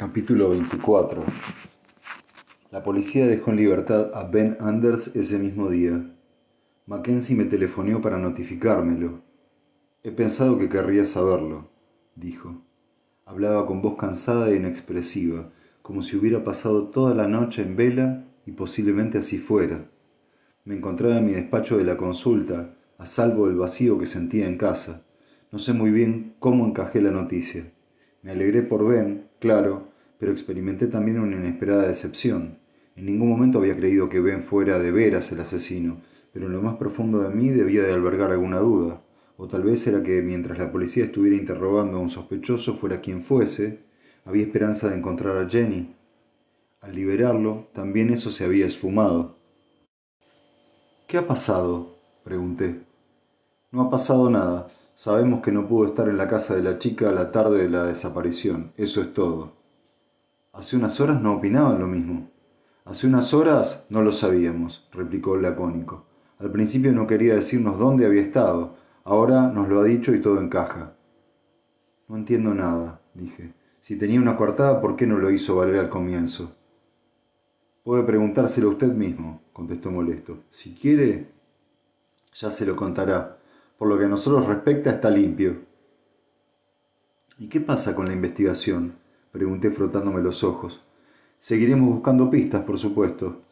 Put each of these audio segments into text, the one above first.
Capítulo 24 La policía dejó en libertad a Ben Anders ese mismo día. Mackenzie me telefoneó para notificármelo. He pensado que querría saberlo, dijo. Hablaba con voz cansada e inexpresiva, como si hubiera pasado toda la noche en vela y posiblemente así fuera. Me encontraba en mi despacho de la consulta, a salvo del vacío que sentía en casa. No sé muy bien cómo encajé la noticia. Me alegré por Ben, claro, pero experimenté también una inesperada decepción. En ningún momento había creído que Ben fuera de veras el asesino, pero en lo más profundo de mí debía de albergar alguna duda. O tal vez era que mientras la policía estuviera interrogando a un sospechoso, fuera quien fuese, había esperanza de encontrar a Jenny. Al liberarlo, también eso se había esfumado. ¿Qué ha pasado? pregunté. No ha pasado nada. Sabemos que no pudo estar en la casa de la chica a la tarde de la desaparición. Eso es todo. Hace unas horas no opinaban lo mismo. Hace unas horas no lo sabíamos, replicó el lacónico. Al principio no quería decirnos dónde había estado. Ahora nos lo ha dicho y todo encaja. No entiendo nada, dije. Si tenía una coartada, ¿por qué no lo hizo valer al comienzo? Puede preguntárselo usted mismo, contestó molesto. Si quiere, ya se lo contará. Por lo que a nosotros respecta, está limpio. ¿Y qué pasa con la investigación? Pregunté frotándome los ojos. Seguiremos buscando pistas, por supuesto.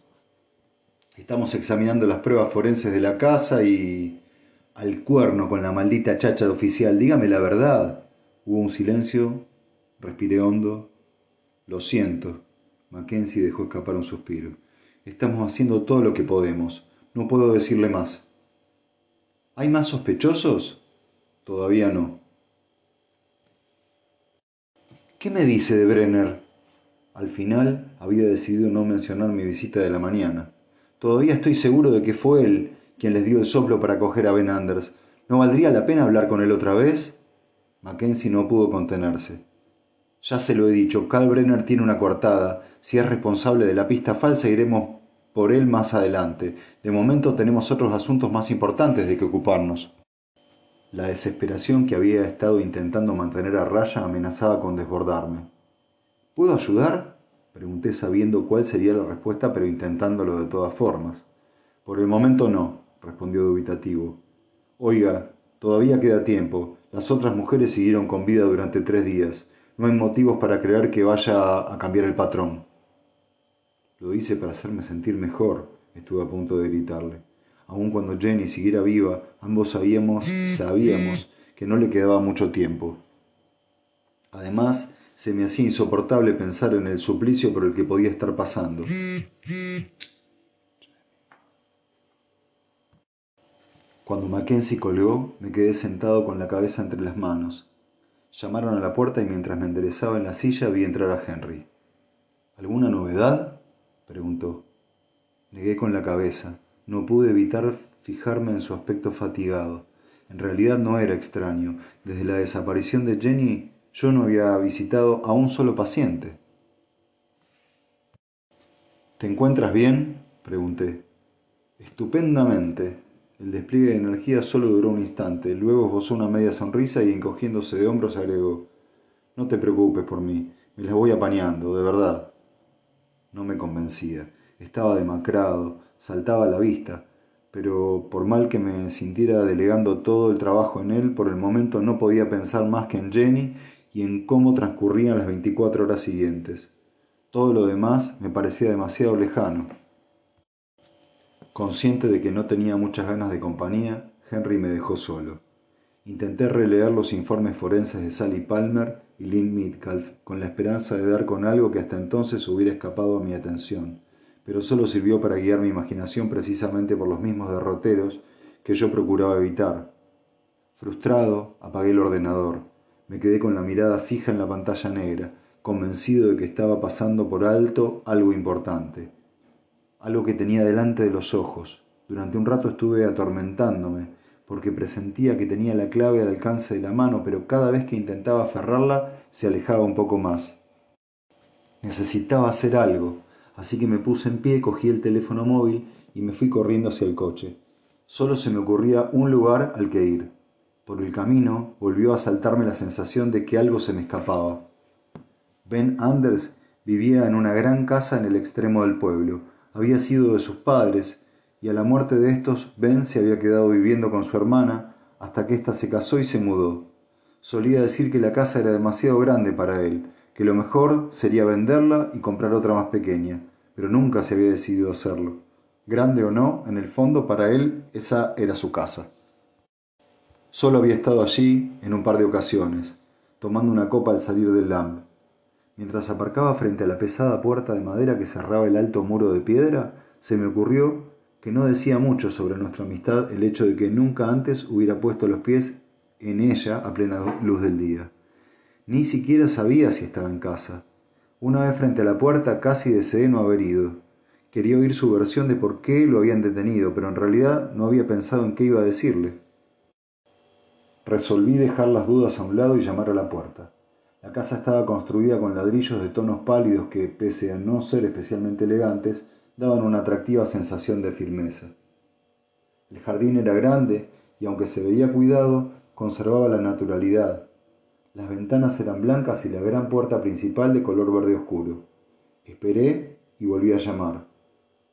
Estamos examinando las pruebas forenses de la casa y... al cuerno con la maldita chacha de oficial. Dígame la verdad. Hubo un silencio. Respiré hondo. Lo siento. Mackenzie dejó escapar un suspiro. Estamos haciendo todo lo que podemos. No puedo decirle más. ¿Hay más sospechosos? Todavía no. ¿Qué me dice de Brenner? Al final había decidido no mencionar mi visita de la mañana. Todavía estoy seguro de que fue él quien les dio el soplo para coger a Ben Anders. ¿No valdría la pena hablar con él otra vez? Mackenzie no pudo contenerse. Ya se lo he dicho, Carl Brenner tiene una coartada. Si es responsable de la pista falsa, iremos por él más adelante. De momento tenemos otros asuntos más importantes de que ocuparnos. La desesperación que había estado intentando mantener a raya amenazaba con desbordarme. ¿Puedo ayudar? Pregunté sabiendo cuál sería la respuesta, pero intentándolo de todas formas. Por el momento no, respondió dubitativo. Oiga, todavía queda tiempo. Las otras mujeres siguieron con vida durante tres días. No hay motivos para creer que vaya a cambiar el patrón. Lo hice para hacerme sentir mejor, estuve a punto de gritarle. Aun cuando Jenny siguiera viva, ambos sabíamos, sabíamos que no le quedaba mucho tiempo. Además, se me hacía insoportable pensar en el suplicio por el que podía estar pasando. Cuando Mackenzie colgó, me quedé sentado con la cabeza entre las manos. Llamaron a la puerta y mientras me enderezaba en la silla vi entrar a Henry. ¿Alguna novedad? preguntó. Negué con la cabeza. No pude evitar fijarme en su aspecto fatigado. En realidad no era extraño. Desde la desaparición de Jenny yo no había visitado a un solo paciente. ¿Te encuentras bien? pregunté. Estupendamente. El despliegue de energía solo duró un instante. Luego esbozó una media sonrisa y encogiéndose de hombros agregó. No te preocupes por mí. Me las voy apañando, de verdad. No me convencía. Estaba demacrado, saltaba a la vista, pero por mal que me sintiera delegando todo el trabajo en él, por el momento no podía pensar más que en Jenny y en cómo transcurrían las 24 horas siguientes. Todo lo demás me parecía demasiado lejano. Consciente de que no tenía muchas ganas de compañía, Henry me dejó solo. Intenté releer los informes forenses de Sally Palmer y Lynn Midcalf con la esperanza de dar con algo que hasta entonces hubiera escapado a mi atención pero solo sirvió para guiar mi imaginación precisamente por los mismos derroteros que yo procuraba evitar. Frustrado, apagué el ordenador. Me quedé con la mirada fija en la pantalla negra, convencido de que estaba pasando por alto algo importante, algo que tenía delante de los ojos. Durante un rato estuve atormentándome, porque presentía que tenía la clave al alcance de la mano, pero cada vez que intentaba aferrarla se alejaba un poco más. Necesitaba hacer algo, así que me puse en pie, cogí el teléfono móvil y me fui corriendo hacia el coche. Solo se me ocurría un lugar al que ir. Por el camino volvió a saltarme la sensación de que algo se me escapaba. Ben Anders vivía en una gran casa en el extremo del pueblo. Había sido de sus padres, y a la muerte de estos, Ben se había quedado viviendo con su hermana hasta que ésta se casó y se mudó. Solía decir que la casa era demasiado grande para él, que lo mejor sería venderla y comprar otra más pequeña, pero nunca se había decidido hacerlo. Grande o no, en el fondo para él esa era su casa. Solo había estado allí en un par de ocasiones, tomando una copa al salir del LAMP. Mientras aparcaba frente a la pesada puerta de madera que cerraba el alto muro de piedra, se me ocurrió que no decía mucho sobre nuestra amistad el hecho de que nunca antes hubiera puesto los pies en ella a plena luz del día. Ni siquiera sabía si estaba en casa. Una vez frente a la puerta casi deseé no haber ido. Quería oír su versión de por qué lo habían detenido, pero en realidad no había pensado en qué iba a decirle. Resolví dejar las dudas a un lado y llamar a la puerta. La casa estaba construida con ladrillos de tonos pálidos que, pese a no ser especialmente elegantes, daban una atractiva sensación de firmeza. El jardín era grande y aunque se veía cuidado, conservaba la naturalidad, las ventanas eran blancas y la gran puerta principal de color verde oscuro. Esperé y volví a llamar.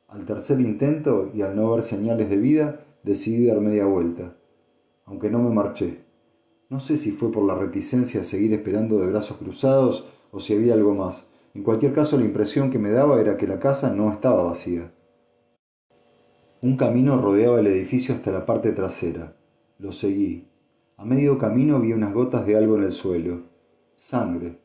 Al tercer intento y al no ver señales de vida, decidí dar media vuelta, aunque no me marché. No sé si fue por la reticencia a seguir esperando de brazos cruzados o si había algo más. En cualquier caso, la impresión que me daba era que la casa no estaba vacía. Un camino rodeaba el edificio hasta la parte trasera. Lo seguí. A medio camino vi unas gotas de algo en el suelo. Sangre.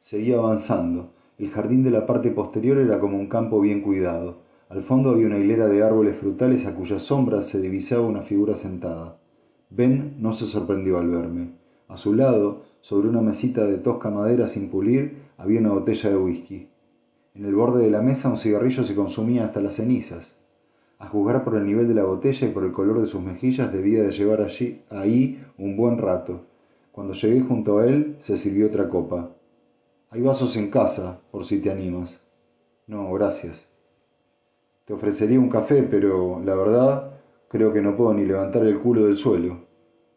Seguía avanzando. El jardín de la parte posterior era como un campo bien cuidado. Al fondo había una hilera de árboles frutales a cuya sombra se divisaba una figura sentada. Ben no se sorprendió al verme. A su lado, sobre una mesita de tosca madera sin pulir, había una botella de whisky. En el borde de la mesa un cigarrillo se consumía hasta las cenizas. A juzgar por el nivel de la botella y por el color de sus mejillas, debía de llevar allí, ahí un buen rato. Cuando llegué junto a él, se sirvió otra copa. Hay vasos en casa, por si te animas. No, gracias. Te ofrecería un café, pero la verdad, creo que no puedo ni levantar el culo del suelo.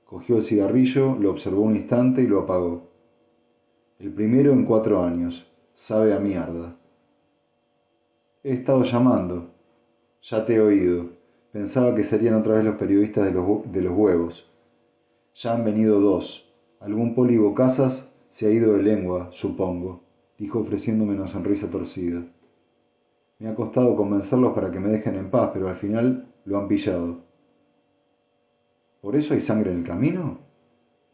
Cogió el cigarrillo, lo observó un instante y lo apagó. El primero en cuatro años. Sabe a mierda. He estado llamando. Ya te he oído. Pensaba que serían otra vez los periodistas de los, de los huevos. Ya han venido dos. Algún pólivo Casas se ha ido de lengua, supongo, dijo ofreciéndome una sonrisa torcida. Me ha costado convencerlos para que me dejen en paz, pero al final lo han pillado. ¿Por eso hay sangre en el camino?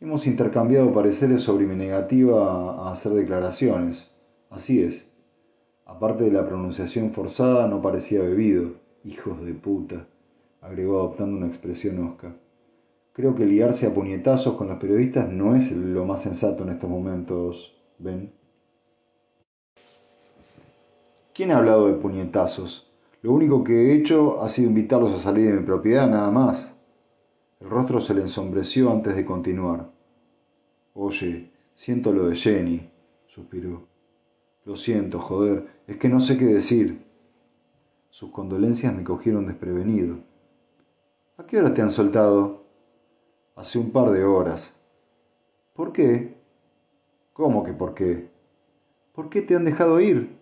Hemos intercambiado pareceres sobre mi negativa a hacer declaraciones. Así es. Aparte de la pronunciación forzada, no parecía bebido. Hijos de puta, agregó adoptando una expresión osca. Creo que liarse a puñetazos con los periodistas no es lo más sensato en estos momentos, ¿ven? ¿Quién ha hablado de puñetazos? Lo único que he hecho ha sido invitarlos a salir de mi propiedad, nada más. El rostro se le ensombreció antes de continuar. Oye, siento lo de Jenny, suspiró. Lo siento, joder, es que no sé qué decir. Sus condolencias me cogieron desprevenido. ¿A qué hora te han soltado? Hace un par de horas. ¿Por qué? ¿Cómo que por qué? ¿Por qué te han dejado ir?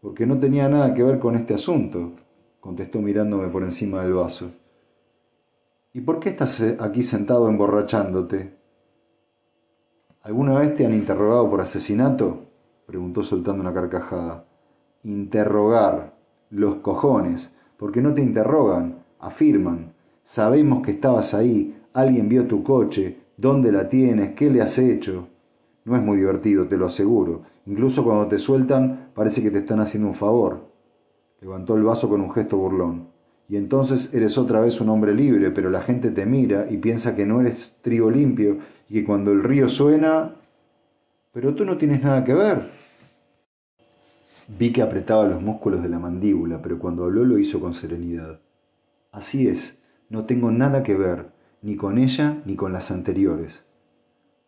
Porque no tenía nada que ver con este asunto, contestó mirándome por encima del vaso. ¿Y por qué estás aquí sentado emborrachándote? ¿Alguna vez te han interrogado por asesinato? preguntó soltando una carcajada. Interrogar, los cojones, porque no te interrogan, afirman. Sabemos que estabas ahí, alguien vio tu coche, dónde la tienes, qué le has hecho. No es muy divertido, te lo aseguro. Incluso cuando te sueltan, parece que te están haciendo un favor. Levantó el vaso con un gesto burlón. Y entonces eres otra vez un hombre libre, pero la gente te mira y piensa que no eres trigo limpio y que cuando el río suena... Pero tú no tienes nada que ver. Vi que apretaba los músculos de la mandíbula, pero cuando habló lo hizo con serenidad. Así es, no tengo nada que ver, ni con ella ni con las anteriores.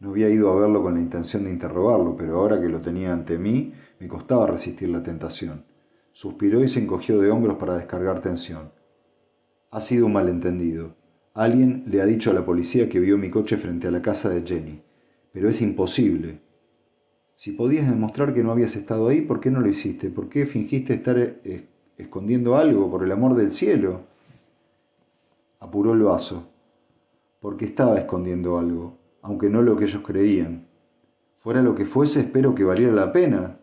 No había ido a verlo con la intención de interrogarlo, pero ahora que lo tenía ante mí, me costaba resistir la tentación. Suspiró y se encogió de hombros para descargar tensión. Ha sido un malentendido. Alguien le ha dicho a la policía que vio mi coche frente a la casa de Jenny. Pero es imposible. Si podías demostrar que no habías estado ahí, ¿por qué no lo hiciste? ¿Por qué fingiste estar eh, escondiendo algo, por el amor del cielo? Apuró el vaso. Porque estaba escondiendo algo, aunque no lo que ellos creían. Fuera lo que fuese, espero que valiera la pena,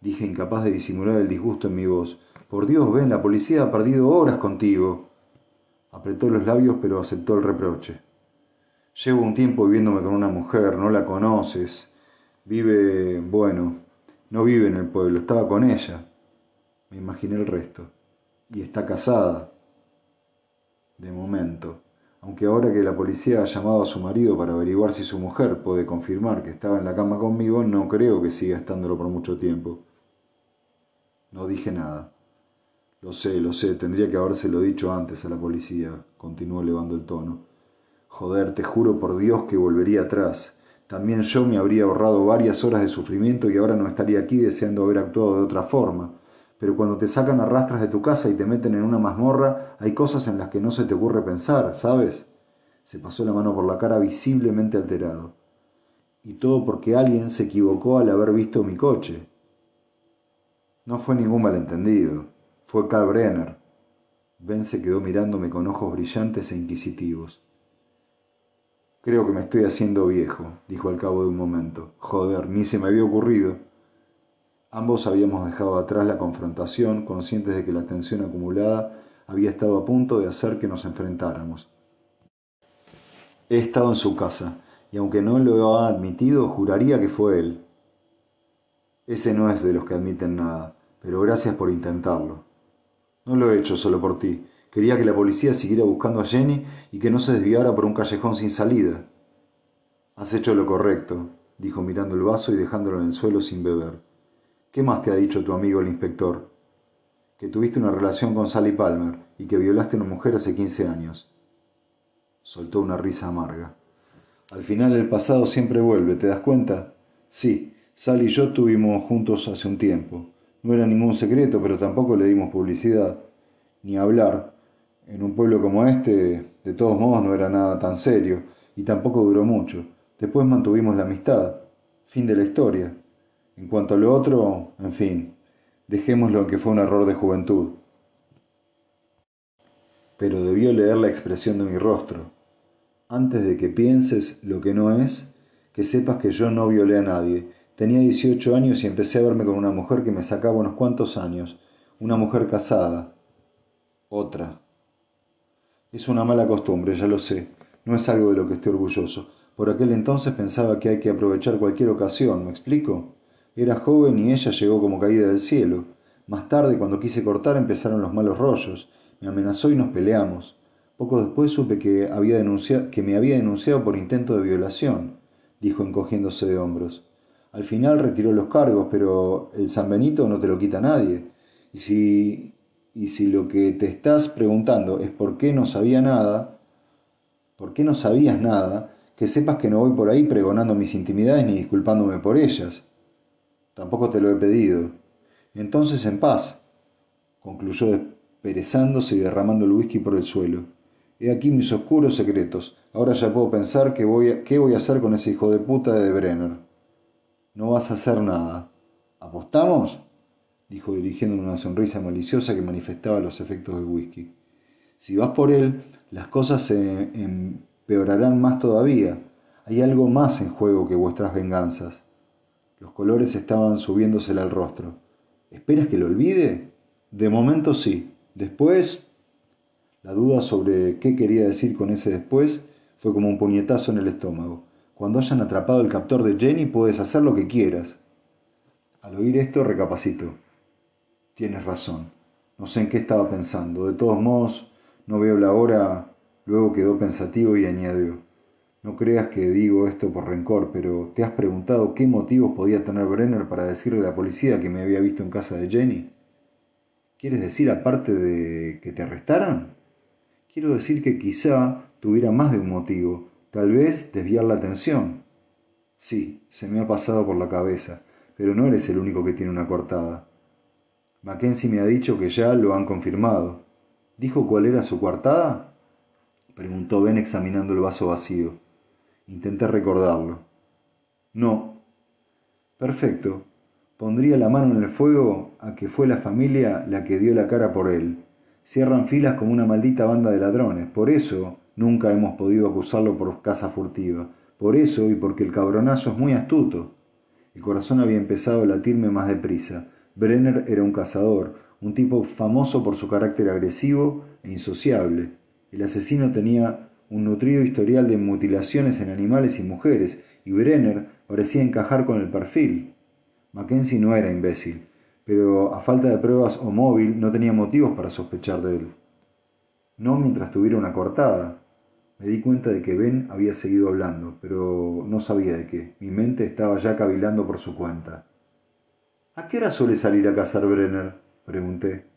dije incapaz de disimular el disgusto en mi voz. Por Dios, ven, la policía ha perdido horas contigo. Apretó los labios, pero aceptó el reproche. Llevo un tiempo viviéndome con una mujer, no la conoces. Vive, bueno, no vive en el pueblo, estaba con ella. Me imaginé el resto. Y está casada. De momento. Aunque ahora que la policía ha llamado a su marido para averiguar si su mujer puede confirmar que estaba en la cama conmigo, no creo que siga estándolo por mucho tiempo. No dije nada. Lo sé, lo sé, tendría que habérselo dicho antes a la policía, continuó elevando el tono. Joder, te juro por Dios que volvería atrás. También yo me habría ahorrado varias horas de sufrimiento y ahora no estaría aquí deseando haber actuado de otra forma. Pero cuando te sacan a rastras de tu casa y te meten en una mazmorra, hay cosas en las que no se te ocurre pensar, ¿sabes? Se pasó la mano por la cara visiblemente alterado. Y todo porque alguien se equivocó al haber visto mi coche. No fue ningún malentendido. Fue Carl Brenner. Ben se quedó mirándome con ojos brillantes e inquisitivos. Creo que me estoy haciendo viejo, dijo al cabo de un momento. Joder, ni se me había ocurrido. Ambos habíamos dejado atrás la confrontación, conscientes de que la tensión acumulada había estado a punto de hacer que nos enfrentáramos. He estado en su casa, y aunque no lo ha admitido, juraría que fue él. Ese no es de los que admiten nada, pero gracias por intentarlo. No lo he hecho solo por ti. Quería que la policía siguiera buscando a Jenny y que no se desviara por un callejón sin salida. Has hecho lo correcto, dijo mirando el vaso y dejándolo en el suelo sin beber. ¿Qué más te ha dicho tu amigo el inspector? Que tuviste una relación con Sally Palmer y que violaste a una mujer hace quince años. Soltó una risa amarga. Al final el pasado siempre vuelve, ¿te das cuenta? Sí, Sally y yo tuvimos juntos hace un tiempo. No era ningún secreto, pero tampoco le dimos publicidad. Ni hablar, en un pueblo como este, de todos modos, no era nada tan serio, y tampoco duró mucho. Después mantuvimos la amistad. Fin de la historia. En cuanto a lo otro, en fin, dejémoslo que fue un error de juventud. Pero debió leer la expresión de mi rostro. Antes de que pienses lo que no es, que sepas que yo no violé a nadie. Tenía 18 años y empecé a verme con una mujer que me sacaba unos cuantos años, una mujer casada. Otra. Es una mala costumbre, ya lo sé. No es algo de lo que esté orgulloso. Por aquel entonces pensaba que hay que aprovechar cualquier ocasión, ¿me explico? Era joven y ella llegó como caída del cielo. Más tarde, cuando quise cortar, empezaron los malos rollos. Me amenazó y nos peleamos. Poco después supe que, había denunciado, que me había denunciado por intento de violación, dijo encogiéndose de hombros. Al final retiró los cargos, pero el San Benito no te lo quita nadie. Y si y si lo que te estás preguntando es por qué no sabía nada, por qué no sabías nada, que sepas que no voy por ahí pregonando mis intimidades ni disculpándome por ellas. Tampoco te lo he pedido. Entonces en paz, concluyó desperezándose y derramando el whisky por el suelo. He aquí mis oscuros secretos. Ahora ya puedo pensar qué voy a, qué voy a hacer con ese hijo de puta de Brenner. No vas a hacer nada. ¿Apostamos? Dijo dirigiendo una sonrisa maliciosa que manifestaba los efectos del whisky. Si vas por él, las cosas se empeorarán más todavía. Hay algo más en juego que vuestras venganzas. Los colores estaban subiéndosele al rostro. ¿Esperas que lo olvide? De momento sí. Después... La duda sobre qué quería decir con ese después fue como un puñetazo en el estómago. Cuando hayan atrapado el captor de Jenny puedes hacer lo que quieras. Al oír esto recapacitó. Tienes razón. No sé en qué estaba pensando. De todos modos, no veo la hora. Luego quedó pensativo y añadió. No creas que digo esto por rencor, pero ¿te has preguntado qué motivos podía tener Brenner para decirle a la policía que me había visto en casa de Jenny? ¿Quieres decir aparte de que te arrestaran? Quiero decir que quizá tuviera más de un motivo, tal vez desviar la atención. Sí, se me ha pasado por la cabeza, pero no eres el único que tiene una cortada. Mackenzie me ha dicho que ya lo han confirmado. ¿Dijo cuál era su coartada? Preguntó Ben examinando el vaso vacío. Intenté recordarlo. No. Perfecto. Pondría la mano en el fuego a que fue la familia la que dio la cara por él. Cierran filas como una maldita banda de ladrones. Por eso nunca hemos podido acusarlo por casa furtiva. Por eso y porque el cabronazo es muy astuto. El corazón había empezado a latirme más deprisa. Brenner era un cazador, un tipo famoso por su carácter agresivo e insociable. El asesino tenía un nutrido historial de mutilaciones en animales y mujeres, y Brenner parecía encajar con el perfil. Mackenzie no era imbécil, pero a falta de pruebas o móvil no tenía motivos para sospechar de él. No mientras tuviera una cortada. Me di cuenta de que Ben había seguido hablando, pero no sabía de qué. Mi mente estaba ya cavilando por su cuenta. ¿A qué hora suele salir a cazar Brenner? pregunté.